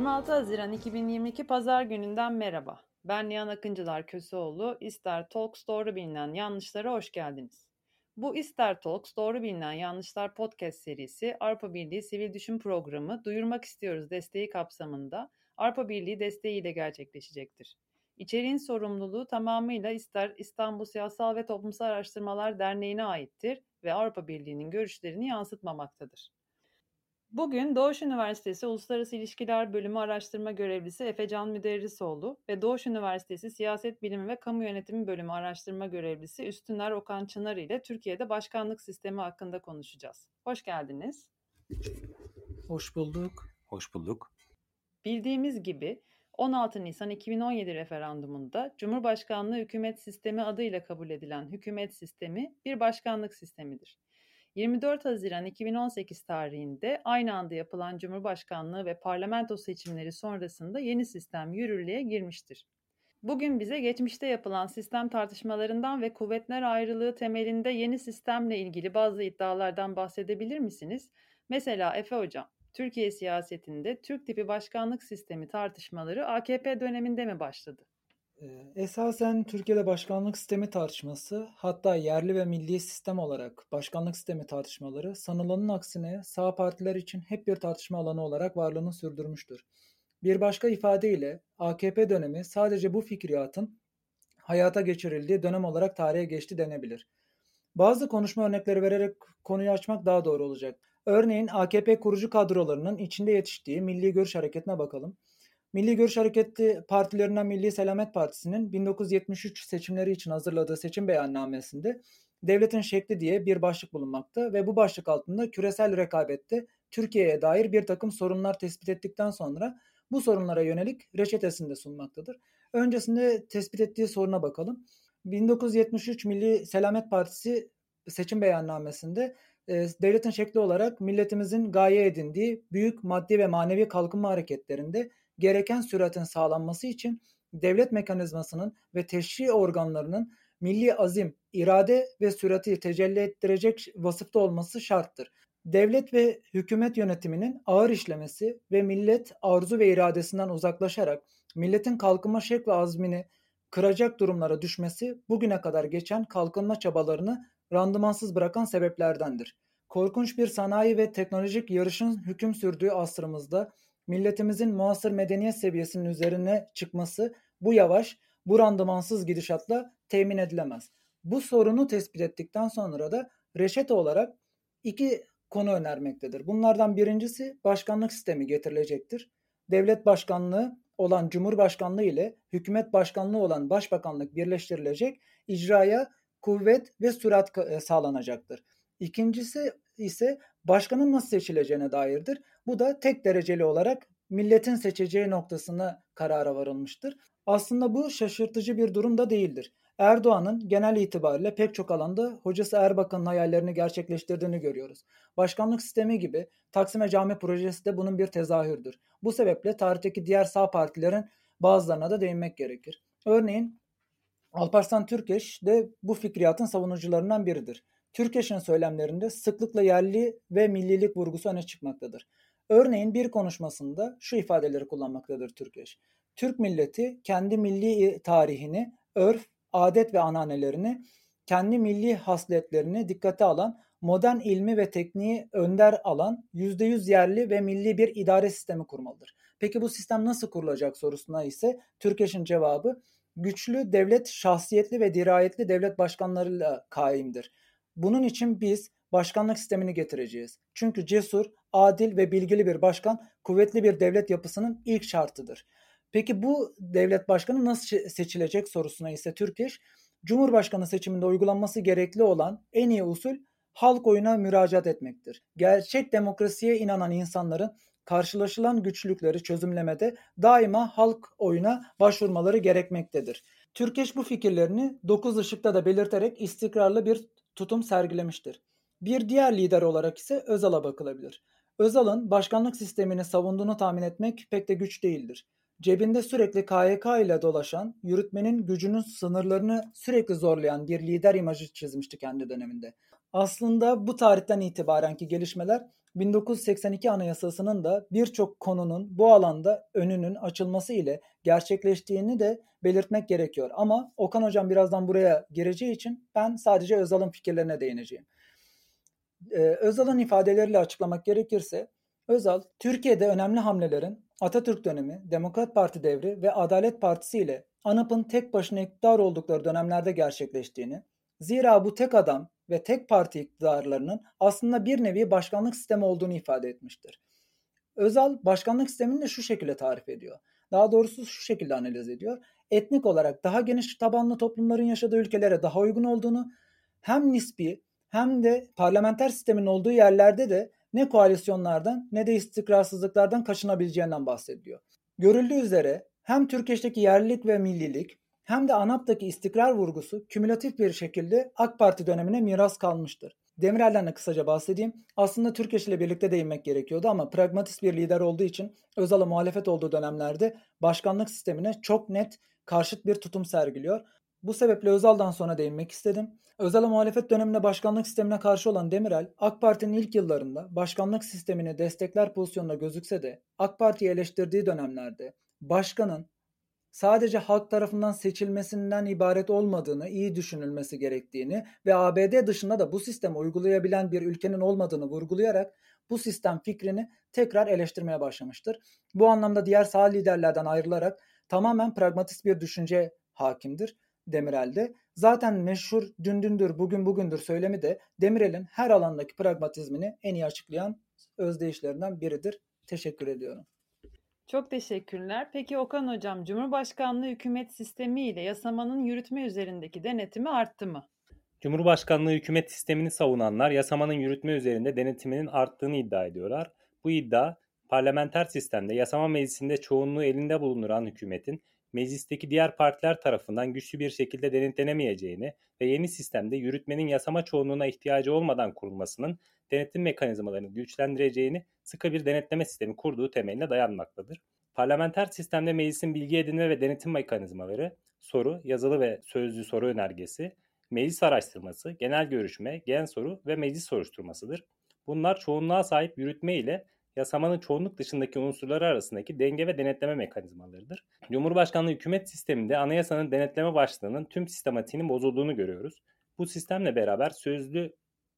26 Haziran 2022 Pazar gününden merhaba. Ben Nihan Akıncılar Köseoğlu. İster Talks doğru bilinen yanlışlara hoş geldiniz. Bu İster Talks doğru bilinen yanlışlar podcast serisi Arpa Birliği Sivil Düşün Programı Duyurmak istiyoruz desteği kapsamında Arpa Birliği desteğiyle gerçekleşecektir. İçeriğin sorumluluğu tamamıyla ister İstanbul Siyasal ve Toplumsal Araştırmalar Derneği'ne aittir ve Avrupa Birliği'nin görüşlerini yansıtmamaktadır. Bugün Doğuş Üniversitesi Uluslararası İlişkiler Bölümü Araştırma Görevlisi Efecan Müderrisoğlu ve Doğuş Üniversitesi Siyaset Bilimi ve Kamu Yönetimi Bölümü Araştırma Görevlisi Üstüner Okan Çınar ile Türkiye'de başkanlık sistemi hakkında konuşacağız. Hoş geldiniz. Hoş bulduk. Hoş bulduk. Bildiğimiz gibi 16 Nisan 2017 referandumunda Cumhurbaşkanlığı hükümet sistemi adıyla kabul edilen hükümet sistemi bir başkanlık sistemidir. 24 Haziran 2018 tarihinde aynı anda yapılan Cumhurbaşkanlığı ve parlamento seçimleri sonrasında yeni sistem yürürlüğe girmiştir. Bugün bize geçmişte yapılan sistem tartışmalarından ve kuvvetler ayrılığı temelinde yeni sistemle ilgili bazı iddialardan bahsedebilir misiniz? Mesela Efe Hocam, Türkiye siyasetinde Türk tipi başkanlık sistemi tartışmaları AKP döneminde mi başladı? Esasen Türkiye'de başkanlık sistemi tartışması, hatta yerli ve milli sistem olarak başkanlık sistemi tartışmaları sanılanın aksine sağ partiler için hep bir tartışma alanı olarak varlığını sürdürmüştür. Bir başka ifadeyle AKP dönemi sadece bu fikriyatın hayata geçirildiği dönem olarak tarihe geçti denebilir. Bazı konuşma örnekleri vererek konuyu açmak daha doğru olacak. Örneğin AKP kurucu kadrolarının içinde yetiştiği Milli Görüş Hareketi'ne bakalım. Milli Görüş Hareketi partilerinden Milli Selamet Partisi'nin 1973 seçimleri için hazırladığı seçim beyannamesinde devletin şekli diye bir başlık bulunmakta ve bu başlık altında küresel rekabette Türkiye'ye dair bir takım sorunlar tespit ettikten sonra bu sorunlara yönelik reçetesini de sunmaktadır. Öncesinde tespit ettiği soruna bakalım. 1973 Milli Selamet Partisi seçim beyannamesinde e, devletin şekli olarak milletimizin gaye edindiği büyük maddi ve manevi kalkınma hareketlerinde gereken süratin sağlanması için devlet mekanizmasının ve teşri organlarının milli azim, irade ve sürati tecelli ettirecek vasıfta olması şarttır. Devlet ve hükümet yönetiminin ağır işlemesi ve millet arzu ve iradesinden uzaklaşarak milletin kalkınma şek ve azmini kıracak durumlara düşmesi bugüne kadar geçen kalkınma çabalarını randımansız bırakan sebeplerdendir. Korkunç bir sanayi ve teknolojik yarışın hüküm sürdüğü asrımızda milletimizin muasır medeniyet seviyesinin üzerine çıkması bu yavaş, bu randımansız gidişatla temin edilemez. Bu sorunu tespit ettikten sonra da reçete olarak iki konu önermektedir. Bunlardan birincisi başkanlık sistemi getirilecektir. Devlet başkanlığı olan Cumhurbaşkanlığı ile hükümet başkanlığı olan Başbakanlık birleştirilecek, icraya kuvvet ve sürat e, sağlanacaktır. İkincisi ise başkanın nasıl seçileceğine dairdir. Bu da tek dereceli olarak milletin seçeceği noktasına karara varılmıştır. Aslında bu şaşırtıcı bir durum da değildir. Erdoğan'ın genel itibariyle pek çok alanda hocası Erbakan'ın hayallerini gerçekleştirdiğini görüyoruz. Başkanlık sistemi gibi Taksim'e cami projesi de bunun bir tezahürdür. Bu sebeple tarihteki diğer sağ partilerin bazılarına da değinmek gerekir. Örneğin Alparslan Türkeş de bu fikriyatın savunucularından biridir. Türkeş'in söylemlerinde sıklıkla yerli ve millilik vurgusu öne çıkmaktadır. Örneğin bir konuşmasında şu ifadeleri kullanmaktadır Türkeş. Türk milleti kendi milli tarihini, örf, adet ve ananelerini, kendi milli hasletlerini dikkate alan, modern ilmi ve tekniği önder alan %100 yerli ve milli bir idare sistemi kurmalıdır. Peki bu sistem nasıl kurulacak sorusuna ise Türkeş'in cevabı güçlü devlet şahsiyetli ve dirayetli devlet başkanlarıyla kaimdir. Bunun için biz başkanlık sistemini getireceğiz. Çünkü cesur, adil ve bilgili bir başkan kuvvetli bir devlet yapısının ilk şartıdır. Peki bu devlet başkanı nasıl seçilecek sorusuna ise Türkeş, Cumhurbaşkanı seçiminde uygulanması gerekli olan en iyi usul halk oyuna müracaat etmektir. Gerçek demokrasiye inanan insanların karşılaşılan güçlükleri çözümlemede daima halk oyuna başvurmaları gerekmektedir. Türkeş bu fikirlerini 9 ışıkta da belirterek istikrarlı bir tutum sergilemiştir. Bir diğer lider olarak ise Özal'a bakılabilir. Özal'ın başkanlık sistemini savunduğunu tahmin etmek pek de güç değildir. Cebinde sürekli KYK ile dolaşan, yürütmenin gücünün sınırlarını sürekli zorlayan bir lider imajı çizmişti kendi döneminde. Aslında bu tarihten itibarenki gelişmeler 1982 Anayasası'nın da birçok konunun bu alanda önünün açılması ile gerçekleştiğini de belirtmek gerekiyor. Ama Okan Hocam birazdan buraya gireceği için ben sadece Özal'ın fikirlerine değineceğim. Ee, Özal'ın ifadeleriyle açıklamak gerekirse Özal, Türkiye'de önemli hamlelerin Atatürk dönemi, Demokrat Parti devri ve Adalet Partisi ile ANAP'ın tek başına iktidar oldukları dönemlerde gerçekleştiğini, zira bu tek adam ve tek parti iktidarlarının aslında bir nevi başkanlık sistemi olduğunu ifade etmiştir. Özal başkanlık sistemini de şu şekilde tarif ediyor. Daha doğrusu şu şekilde analiz ediyor. Etnik olarak daha geniş tabanlı toplumların yaşadığı ülkelere daha uygun olduğunu hem nispi hem de parlamenter sistemin olduğu yerlerde de ne koalisyonlardan ne de istikrarsızlıklardan kaçınabileceğinden bahsediyor. Görüldüğü üzere hem Türkeş'teki yerlilik ve millilik hem de ANAP'taki istikrar vurgusu kümülatif bir şekilde AK Parti dönemine miras kalmıştır. Demirel'den de kısaca bahsedeyim. Aslında Türkeş ile birlikte değinmek gerekiyordu ama pragmatist bir lider olduğu için Özal'a muhalefet olduğu dönemlerde başkanlık sistemine çok net karşıt bir tutum sergiliyor. Bu sebeple Özal'dan sonra değinmek istedim. Özal'a muhalefet döneminde başkanlık sistemine karşı olan Demirel, AK Parti'nin ilk yıllarında başkanlık sistemini destekler pozisyonda gözükse de AK Parti'yi eleştirdiği dönemlerde başkanın sadece halk tarafından seçilmesinden ibaret olmadığını, iyi düşünülmesi gerektiğini ve ABD dışında da bu sistemi uygulayabilen bir ülkenin olmadığını vurgulayarak bu sistem fikrini tekrar eleştirmeye başlamıştır. Bu anlamda diğer sağ liderlerden ayrılarak tamamen pragmatist bir düşünce hakimdir Demirel'de. Zaten meşhur dündündür, bugün bugündür söylemi de Demirel'in her alandaki pragmatizmini en iyi açıklayan özdeyişlerinden biridir. Teşekkür ediyorum. Çok teşekkürler. Peki Okan Hocam, Cumhurbaşkanlığı hükümet sistemi ile yasamanın yürütme üzerindeki denetimi arttı mı? Cumhurbaşkanlığı hükümet sistemini savunanlar yasamanın yürütme üzerinde denetiminin arttığını iddia ediyorlar. Bu iddia parlamenter sistemde yasama meclisinde çoğunluğu elinde bulunduran hükümetin meclisteki diğer partiler tarafından güçlü bir şekilde denetlenemeyeceğini ve yeni sistemde yürütmenin yasama çoğunluğuna ihtiyacı olmadan kurulmasının denetim mekanizmalarını güçlendireceğini sıkı bir denetleme sistemi kurduğu temeline dayanmaktadır. Parlamenter sistemde meclisin bilgi edinme ve denetim mekanizmaları, soru, yazılı ve sözlü soru önergesi, meclis araştırması, genel görüşme, gen soru ve meclis soruşturmasıdır. Bunlar çoğunluğa sahip yürütme ile yasamanın çoğunluk dışındaki unsurları arasındaki denge ve denetleme mekanizmalarıdır. Cumhurbaşkanlığı hükümet sisteminde anayasanın denetleme başlığının tüm sistematiğinin bozulduğunu görüyoruz. Bu sistemle beraber sözlü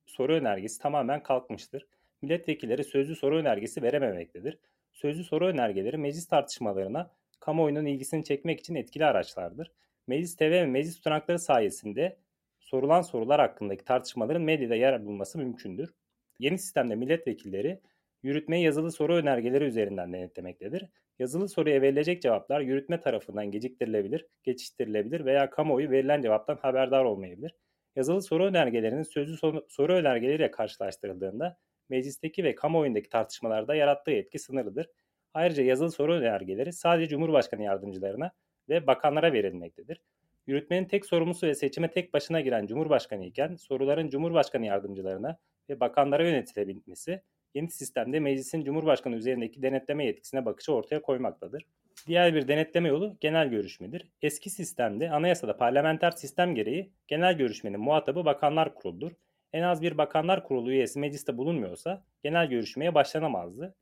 soru önergesi tamamen kalkmıştır. Milletvekilleri sözlü soru önergesi verememektedir. Sözlü soru önergeleri meclis tartışmalarına kamuoyunun ilgisini çekmek için etkili araçlardır. Meclis TV ve meclis tutanakları sayesinde sorulan sorular hakkındaki tartışmaların medyada yer bulması mümkündür. Yeni sistemde milletvekilleri yürütmeyi yazılı soru önergeleri üzerinden denetlemektedir. Yazılı soruya verilecek cevaplar yürütme tarafından geciktirilebilir, geçiştirilebilir veya kamuoyu verilen cevaptan haberdar olmayabilir. Yazılı soru önergelerinin sözlü soru önergeleriyle karşılaştırıldığında meclisteki ve kamuoyundaki tartışmalarda yarattığı etki sınırlıdır. Ayrıca yazılı soru önergeleri sadece Cumhurbaşkanı yardımcılarına ve bakanlara verilmektedir. Yürütmenin tek sorumlusu ve seçime tek başına giren Cumhurbaşkanı iken soruların Cumhurbaşkanı yardımcılarına ve bakanlara yönetilebilmesi yeni sistemde meclisin Cumhurbaşkanı üzerindeki denetleme yetkisine bakışı ortaya koymaktadır. Diğer bir denetleme yolu genel görüşmedir. Eski sistemde anayasada parlamenter sistem gereği genel görüşmenin muhatabı bakanlar kuruludur. En az bir bakanlar kurulu üyesi mecliste bulunmuyorsa genel görüşmeye başlanamazdı.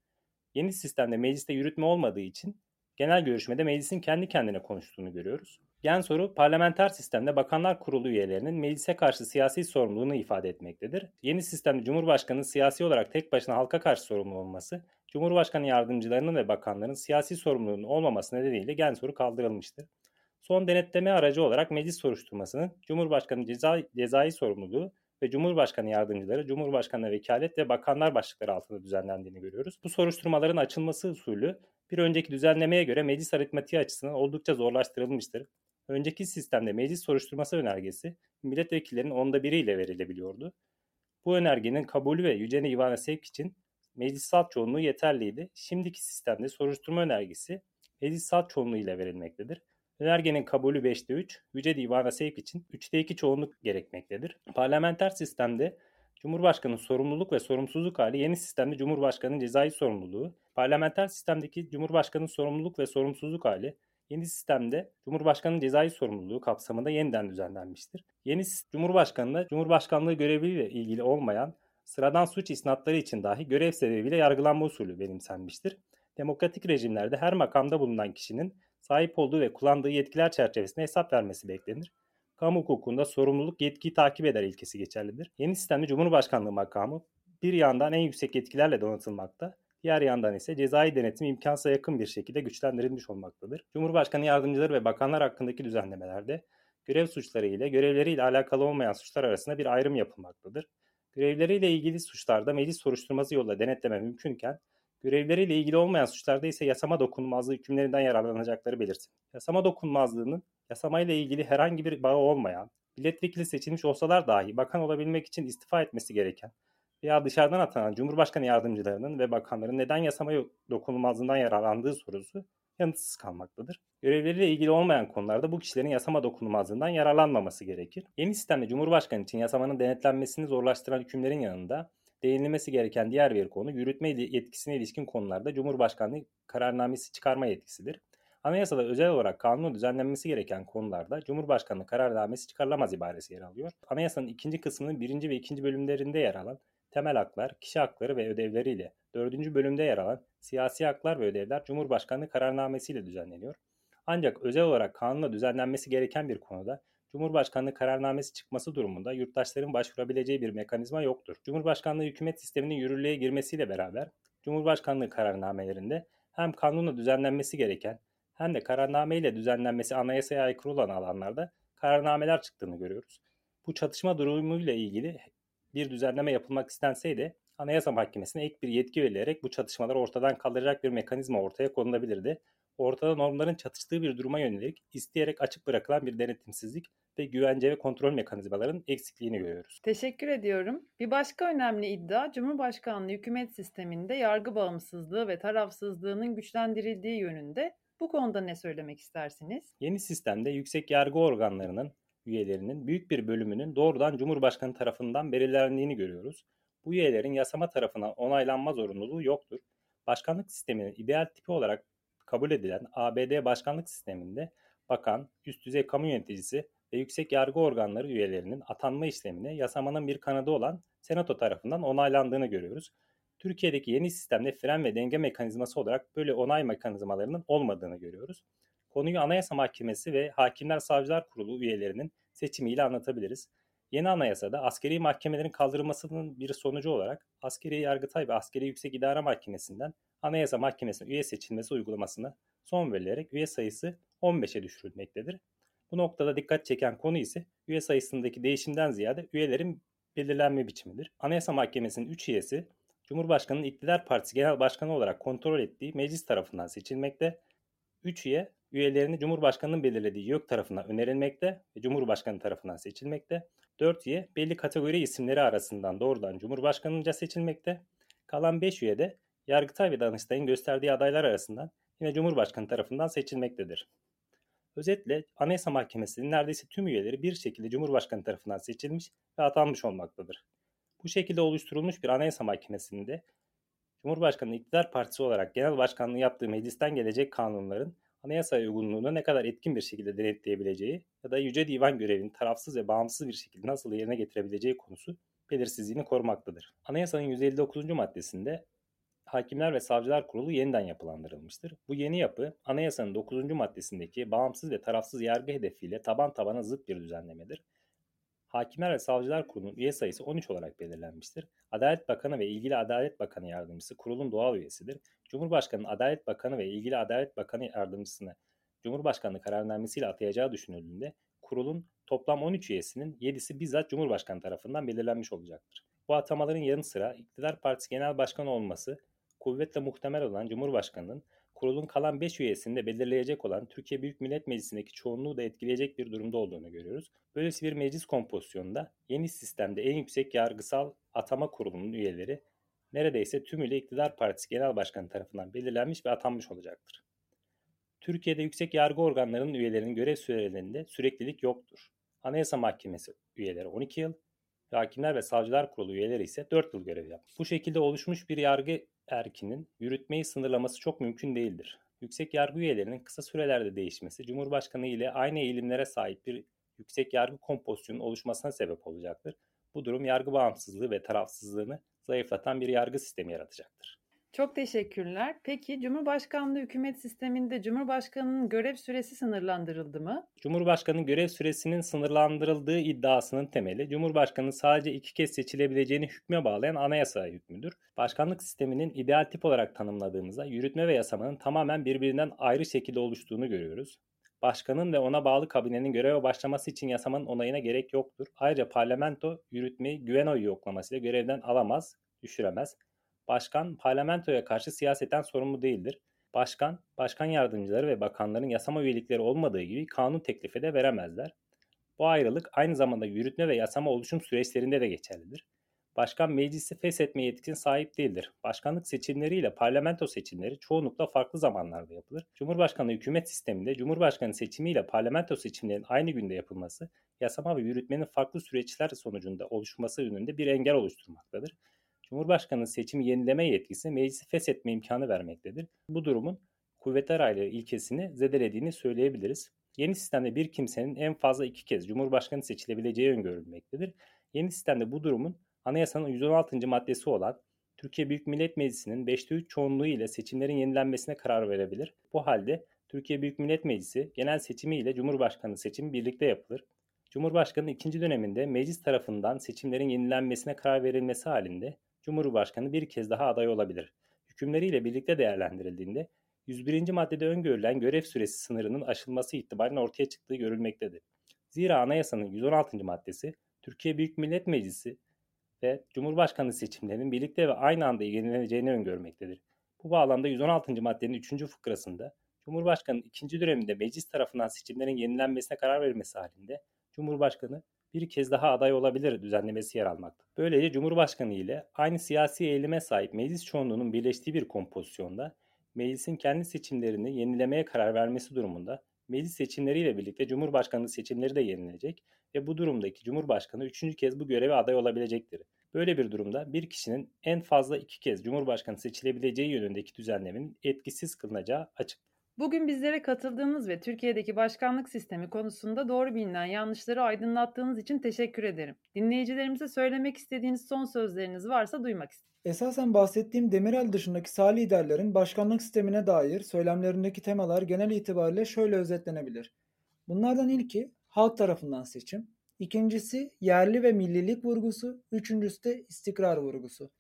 Yeni sistemde mecliste yürütme olmadığı için genel görüşmede meclisin kendi kendine konuştuğunu görüyoruz. Gen soru parlamenter sistemde bakanlar kurulu üyelerinin meclise karşı siyasi sorumluluğunu ifade etmektedir. Yeni sistemde Cumhurbaşkanı siyasi olarak tek başına halka karşı sorumlu olması, Cumhurbaşkanı yardımcılarının ve bakanların siyasi sorumluluğunun olmaması nedeniyle gen soru kaldırılmıştır. Son denetleme aracı olarak meclis soruşturmasının Cumhurbaşkanı ceza, cezai sorumluluğu ve Cumhurbaşkanı yardımcıları, Cumhurbaşkanı vekalet ve bakanlar başlıkları altında düzenlendiğini görüyoruz. Bu soruşturmaların açılması usulü bir önceki düzenlemeye göre meclis aritmatiği açısından oldukça zorlaştırılmıştır. Önceki sistemde meclis soruşturması önergesi milletvekillerinin onda biriyle verilebiliyordu. Bu önergenin kabulü ve yüce divana sevk için meclis salt çoğunluğu yeterliydi. Şimdiki sistemde soruşturma önergesi meclis salt çoğunluğu ile verilmektedir. Önergenin kabulü 5'te 3, yüce divana sevk için 3'te 2 çoğunluk gerekmektedir. Parlamenter sistemde Cumhurbaşkanının sorumluluk ve sorumsuzluk hali yeni sistemde Cumhurbaşkanının cezai sorumluluğu, parlamenter sistemdeki Cumhurbaşkanının sorumluluk ve sorumsuzluk hali Yeni sistemde Cumhurbaşkanı'nın cezai sorumluluğu kapsamında yeniden düzenlenmiştir. Yeni Cumhurbaşkanı'na Cumhurbaşkanlığı göreviyle ilgili olmayan sıradan suç isnatları için dahi görev sebebiyle yargılanma usulü benimsenmiştir. Demokratik rejimlerde her makamda bulunan kişinin sahip olduğu ve kullandığı yetkiler çerçevesinde hesap vermesi beklenir. Kamu hukukunda sorumluluk yetkiyi takip eder ilkesi geçerlidir. Yeni sistemde Cumhurbaşkanlığı makamı bir yandan en yüksek yetkilerle donatılmakta, diğer yandan ise cezai denetim imkansa yakın bir şekilde güçlendirilmiş olmaktadır. Cumhurbaşkanı yardımcıları ve bakanlar hakkındaki düzenlemelerde görev suçları ile görevleriyle alakalı olmayan suçlar arasında bir ayrım yapılmaktadır. Görevleriyle ilgili suçlarda meclis soruşturması yoluyla denetleme mümkünken, görevleriyle ilgili olmayan suçlarda ise yasama dokunulmazlığı hükümlerinden yararlanacakları belirtin. Yasama dokunulmazlığının yasamayla ilgili herhangi bir bağı olmayan, milletvekili seçilmiş olsalar dahi bakan olabilmek için istifa etmesi gereken veya dışarıdan atanan Cumhurbaşkanı yardımcılarının ve bakanların neden yasama dokunulmazlığından yararlandığı sorusu yanıtsız kalmaktadır. Görevleriyle ilgili olmayan konularda bu kişilerin yasama dokunulmazlığından yararlanmaması gerekir. Yeni sistemde Cumhurbaşkanı için yasamanın denetlenmesini zorlaştıran hükümlerin yanında değinilmesi gereken diğer bir konu yürütme yetkisine ilişkin konularda Cumhurbaşkanlığı kararnamesi çıkarma yetkisidir. Anayasada özel olarak kanunun düzenlenmesi gereken konularda Cumhurbaşkanlığı kararnamesi çıkarılamaz ibaresi yer alıyor. Anayasanın ikinci kısmının birinci ve ikinci bölümlerinde yer alan temel haklar, kişi hakları ve ödevleriyle dördüncü bölümde yer alan siyasi haklar ve ödevler Cumhurbaşkanlığı kararnamesiyle düzenleniyor. Ancak özel olarak kanunla düzenlenmesi gereken bir konuda Cumhurbaşkanlığı kararnamesi çıkması durumunda yurttaşların başvurabileceği bir mekanizma yoktur. Cumhurbaşkanlığı hükümet sisteminin yürürlüğe girmesiyle beraber Cumhurbaşkanlığı kararnamelerinde hem kanunla düzenlenmesi gereken hem de kararname ile düzenlenmesi anayasaya aykırı olan alanlarda kararnameler çıktığını görüyoruz. Bu çatışma durumuyla ilgili bir düzenleme yapılmak istenseydi Anayasa Mahkemesi'ne ek bir yetki verilerek bu çatışmaları ortadan kaldıracak bir mekanizma ortaya konulabilirdi. Ortada normların çatıştığı bir duruma yönelik isteyerek açık bırakılan bir denetimsizlik ve güvence ve kontrol mekanizmaların eksikliğini görüyoruz. Teşekkür ediyorum. Bir başka önemli iddia Cumhurbaşkanlığı hükümet sisteminde yargı bağımsızlığı ve tarafsızlığının güçlendirildiği yönünde. Bu konuda ne söylemek istersiniz? Yeni sistemde yüksek yargı organlarının üyelerinin büyük bir bölümünün doğrudan Cumhurbaşkanı tarafından belirlendiğini görüyoruz. Bu üyelerin yasama tarafından onaylanma zorunluluğu yoktur. Başkanlık sisteminin ideal tipi olarak kabul edilen ABD başkanlık sisteminde bakan, üst düzey kamu yöneticisi ve yüksek yargı organları üyelerinin atanma işlemine yasamanın bir kanadı olan Senato tarafından onaylandığını görüyoruz. Türkiye'deki yeni sistemde fren ve denge mekanizması olarak böyle onay mekanizmalarının olmadığını görüyoruz. Konuyu Anayasa Mahkemesi ve Hakimler Savcılar Kurulu üyelerinin seçimiyle anlatabiliriz. Yeni anayasada askeri mahkemelerin kaldırılmasının bir sonucu olarak Askeri Yargıtay ve Askeri Yüksek İdare Mahkemesi'nden Anayasa Mahkemesi'ne üye seçilmesi uygulamasına son verilerek üye sayısı 15'e düşürülmektedir. Bu noktada dikkat çeken konu ise üye sayısındaki değişimden ziyade üyelerin belirlenme biçimidir. Anayasa Mahkemesi'nin 3 üyesi Cumhurbaşkanı'nın iktidar partisi genel başkanı olarak kontrol ettiği meclis tarafından seçilmekte. 3 üye üyelerini Cumhurbaşkanı'nın belirlediği YÖK tarafından önerilmekte ve Cumhurbaşkanı tarafından seçilmekte. 4 üye belli kategori isimleri arasından doğrudan Cumhurbaşkanı'nca seçilmekte. Kalan 5 üye de Yargıtay ve Danıştay'ın gösterdiği adaylar arasından yine Cumhurbaşkanı tarafından seçilmektedir. Özetle Anayasa Mahkemesi'nin neredeyse tüm üyeleri bir şekilde Cumhurbaşkanı tarafından seçilmiş ve atanmış olmaktadır. Bu şekilde oluşturulmuş bir Anayasa Mahkemesi'nde Cumhurbaşkanı iktidar partisi olarak genel başkanlığı yaptığı meclisten gelecek kanunların anayasaya uygunluğunu ne kadar etkin bir şekilde denetleyebileceği ya da Yüce Divan görevini tarafsız ve bağımsız bir şekilde nasıl yerine getirebileceği konusu belirsizliğini korumaktadır. Anayasanın 159. maddesinde Hakimler ve Savcılar Kurulu yeniden yapılandırılmıştır. Bu yeni yapı anayasanın 9. maddesindeki bağımsız ve tarafsız yargı hedefiyle taban tabana zıt bir düzenlemedir. Hakimler ve Savcılar Kurulu'nun üye sayısı 13 olarak belirlenmiştir. Adalet Bakanı ve ilgili Adalet Bakanı yardımcısı kurulun doğal üyesidir. Cumhurbaşkanı Adalet Bakanı ve ilgili Adalet Bakanı yardımcısını Cumhurbaşkanlığı kararnamesiyle atayacağı düşünüldüğünde kurulun toplam 13 üyesinin 7'si bizzat Cumhurbaşkanı tarafından belirlenmiş olacaktır. Bu atamaların yanı sıra iktidar partisi genel başkanı olması kuvvetle muhtemel olan Cumhurbaşkanı'nın kurulun kalan 5 üyesini de belirleyecek olan Türkiye Büyük Millet Meclisi'ndeki çoğunluğu da etkileyecek bir durumda olduğunu görüyoruz. Böylesi bir meclis kompozisyonunda yeni sistemde en yüksek yargısal atama kurulunun üyeleri neredeyse tümüyle iktidar partisi genel başkanı tarafından belirlenmiş ve atanmış olacaktır. Türkiye'de yüksek yargı organlarının üyelerinin görev sürelerinde süreklilik yoktur. Anayasa Mahkemesi üyeleri 12 yıl, Hakimler ve Savcılar Kurulu üyeleri ise 4 yıl görev yaptı. Bu şekilde oluşmuş bir yargı erkinin yürütmeyi sınırlaması çok mümkün değildir. yüksek yargı üyelerinin kısa sürelerde değişmesi, Cumhurbaşkanı ile aynı eğilimlere sahip bir yüksek yargı kompozisyonunun oluşmasına sebep olacaktır. Bu durum yargı bağımsızlığı ve tarafsızlığını zayıflatan bir yargı sistemi yaratacaktır. Çok teşekkürler. Peki Cumhurbaşkanlığı hükümet sisteminde Cumhurbaşkanının görev süresi sınırlandırıldı mı? Cumhurbaşkanı görev süresinin sınırlandırıldığı iddiasının temeli Cumhurbaşkanı sadece iki kez seçilebileceğini hükme bağlayan anayasa hükmüdür. Başkanlık sisteminin ideal tip olarak tanımladığımızda yürütme ve yasamanın tamamen birbirinden ayrı şekilde oluştuğunu görüyoruz. Başkanın ve ona bağlı kabinenin göreve başlaması için yasamanın onayına gerek yoktur. Ayrıca parlamento yürütmeyi güven oyu yoklamasıyla görevden alamaz, düşüremez. Başkan parlamentoya karşı siyaseten sorumlu değildir. Başkan, başkan yardımcıları ve bakanların yasama üyelikleri olmadığı gibi kanun teklifi de veremezler. Bu ayrılık aynı zamanda yürütme ve yasama oluşum süreçlerinde de geçerlidir. Başkan meclisi feshetme yetkisine sahip değildir. Başkanlık seçimleriyle parlamento seçimleri çoğunlukla farklı zamanlarda yapılır. Cumhurbaşkanı hükümet sisteminde Cumhurbaşkanı seçimiyle parlamento seçimlerinin aynı günde yapılması, yasama ve yürütmenin farklı süreçler sonucunda oluşması yönünde bir engel oluşturmaktadır. Cumhurbaşkanı seçimi yenileme yetkisi meclisi feshetme imkanı vermektedir. Bu durumun kuvvetler ayrılığı ilkesini zedelediğini söyleyebiliriz. Yeni sistemde bir kimsenin en fazla iki kez Cumhurbaşkanı seçilebileceği öngörülmektedir. Yeni sistemde bu durumun anayasanın 116. maddesi olan Türkiye Büyük Millet Meclisi'nin 5'te 3 çoğunluğu ile seçimlerin yenilenmesine karar verebilir. Bu halde Türkiye Büyük Millet Meclisi genel seçimi ile Cumhurbaşkanı seçimi birlikte yapılır. Cumhurbaşkanı ikinci döneminde meclis tarafından seçimlerin yenilenmesine karar verilmesi halinde Cumhurbaşkanı bir kez daha aday olabilir. Hükümleriyle birlikte değerlendirildiğinde 101. maddede öngörülen görev süresi sınırının aşılması ihtimalinin ortaya çıktığı görülmektedir. Zira anayasanın 116. maddesi Türkiye Büyük Millet Meclisi ve Cumhurbaşkanı seçimlerinin birlikte ve aynı anda yenileneceğini öngörmektedir. Bu bağlamda 116. maddenin 3. fıkrasında Cumhurbaşkanı ikinci döneminde meclis tarafından seçimlerin yenilenmesine karar verilmesi halinde Cumhurbaşkanı bir kez daha aday olabilir düzenlemesi yer almakta. Böylece Cumhurbaşkanı ile aynı siyasi eğilime sahip meclis çoğunluğunun birleştiği bir kompozisyonda meclisin kendi seçimlerini yenilemeye karar vermesi durumunda meclis seçimleriyle birlikte Cumhurbaşkanlığı seçimleri de yenilecek ve bu durumdaki Cumhurbaşkanı üçüncü kez bu göreve aday olabilecektir. Böyle bir durumda bir kişinin en fazla iki kez Cumhurbaşkanı seçilebileceği yönündeki düzenlemenin etkisiz kılınacağı açık. Bugün bizlere katıldığınız ve Türkiye'deki başkanlık sistemi konusunda doğru bilinen yanlışları aydınlattığınız için teşekkür ederim. Dinleyicilerimize söylemek istediğiniz son sözleriniz varsa duymak isterim. Esasen bahsettiğim Demirel dışındaki sağ liderlerin başkanlık sistemine dair söylemlerindeki temalar genel itibariyle şöyle özetlenebilir. Bunlardan ilki halk tarafından seçim, ikincisi yerli ve millilik vurgusu, üçüncüsü de istikrar vurgusu.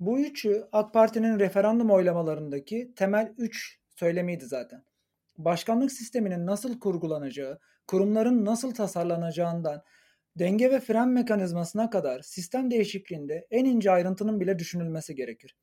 Bu üçü AK Parti'nin referandum oylamalarındaki temel üç söylemiydi zaten. Başkanlık sisteminin nasıl kurgulanacağı, kurumların nasıl tasarlanacağından denge ve fren mekanizmasına kadar sistem değişikliğinde en ince ayrıntının bile düşünülmesi gerekir.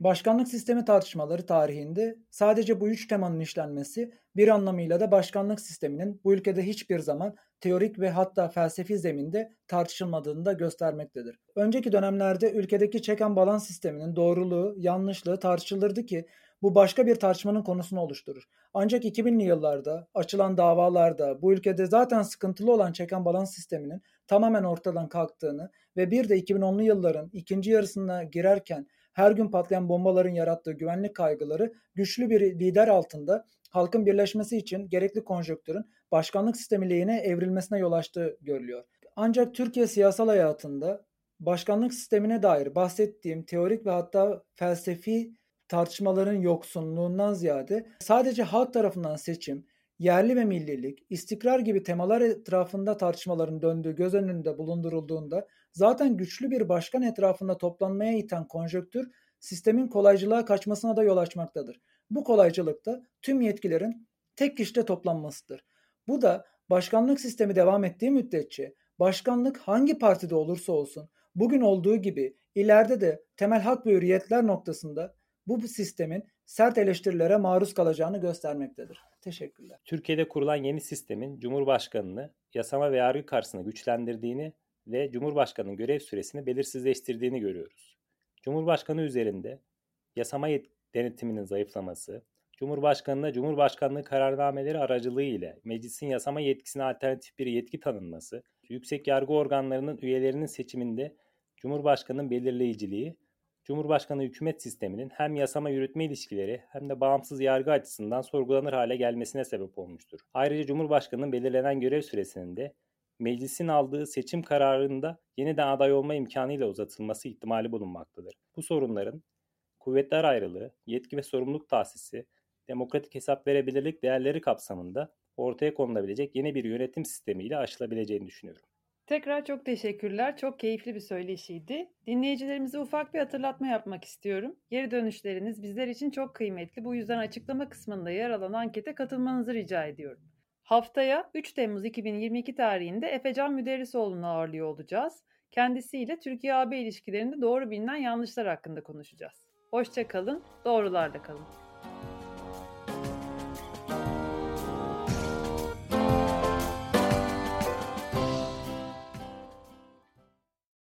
Başkanlık sistemi tartışmaları tarihinde sadece bu üç temanın işlenmesi bir anlamıyla da başkanlık sisteminin bu ülkede hiçbir zaman teorik ve hatta felsefi zeminde tartışılmadığını da göstermektedir. Önceki dönemlerde ülkedeki çeken balans sisteminin doğruluğu, yanlışlığı tartışılırdı ki bu başka bir tartışmanın konusunu oluşturur. Ancak 2000'li yıllarda açılan davalarda bu ülkede zaten sıkıntılı olan çeken balans sisteminin tamamen ortadan kalktığını ve bir de 2010'lu yılların ikinci yarısına girerken her gün patlayan bombaların yarattığı güvenlik kaygıları güçlü bir lider altında halkın birleşmesi için gerekli konjonktürün başkanlık sistemi lehine evrilmesine yol açtığı görülüyor. Ancak Türkiye siyasal hayatında başkanlık sistemine dair bahsettiğim teorik ve hatta felsefi tartışmaların yoksunluğundan ziyade sadece halk tarafından seçim, yerli ve millilik, istikrar gibi temalar etrafında tartışmaların döndüğü göz önünde bulundurulduğunda zaten güçlü bir başkan etrafında toplanmaya iten konjöktür sistemin kolaycılığa kaçmasına da yol açmaktadır. Bu kolaycılıkta tüm yetkilerin tek kişide toplanmasıdır. Bu da başkanlık sistemi devam ettiği müddetçe başkanlık hangi partide olursa olsun bugün olduğu gibi ileride de temel hak ve hürriyetler noktasında bu sistemin sert eleştirilere maruz kalacağını göstermektedir. Teşekkürler. Türkiye'de kurulan yeni sistemin Cumhurbaşkanını yasama ve yargı karşısında güçlendirdiğini ve Cumhurbaşkanı'nın görev süresini belirsizleştirdiğini görüyoruz. Cumhurbaşkanı üzerinde yasama denetiminin zayıflaması, Cumhurbaşkanı'na Cumhurbaşkanlığı kararnameleri aracılığı ile meclisin yasama yetkisine alternatif bir yetki tanınması, yüksek yargı organlarının üyelerinin seçiminde Cumhurbaşkanı'nın belirleyiciliği Cumhurbaşkanı hükümet sisteminin hem yasama yürütme ilişkileri hem de bağımsız yargı açısından sorgulanır hale gelmesine sebep olmuştur. Ayrıca Cumhurbaşkanı'nın belirlenen görev süresinin de meclisin aldığı seçim kararında yeniden aday olma imkanıyla uzatılması ihtimali bulunmaktadır. Bu sorunların kuvvetler ayrılığı, yetki ve sorumluluk tahsisi, demokratik hesap verebilirlik değerleri kapsamında ortaya konulabilecek yeni bir yönetim sistemiyle aşılabileceğini düşünüyorum. Tekrar çok teşekkürler. Çok keyifli bir söyleşiydi. Dinleyicilerimize ufak bir hatırlatma yapmak istiyorum. Geri dönüşleriniz bizler için çok kıymetli. Bu yüzden açıklama kısmında yer alan ankete katılmanızı rica ediyorum. Haftaya 3 Temmuz 2022 tarihinde Efecan Müderrisoğlu'nu ağırlıyor olacağız. Kendisiyle Türkiye-AB ilişkilerinde doğru bilinen yanlışlar hakkında konuşacağız. Hoşça kalın, doğrularla kalın.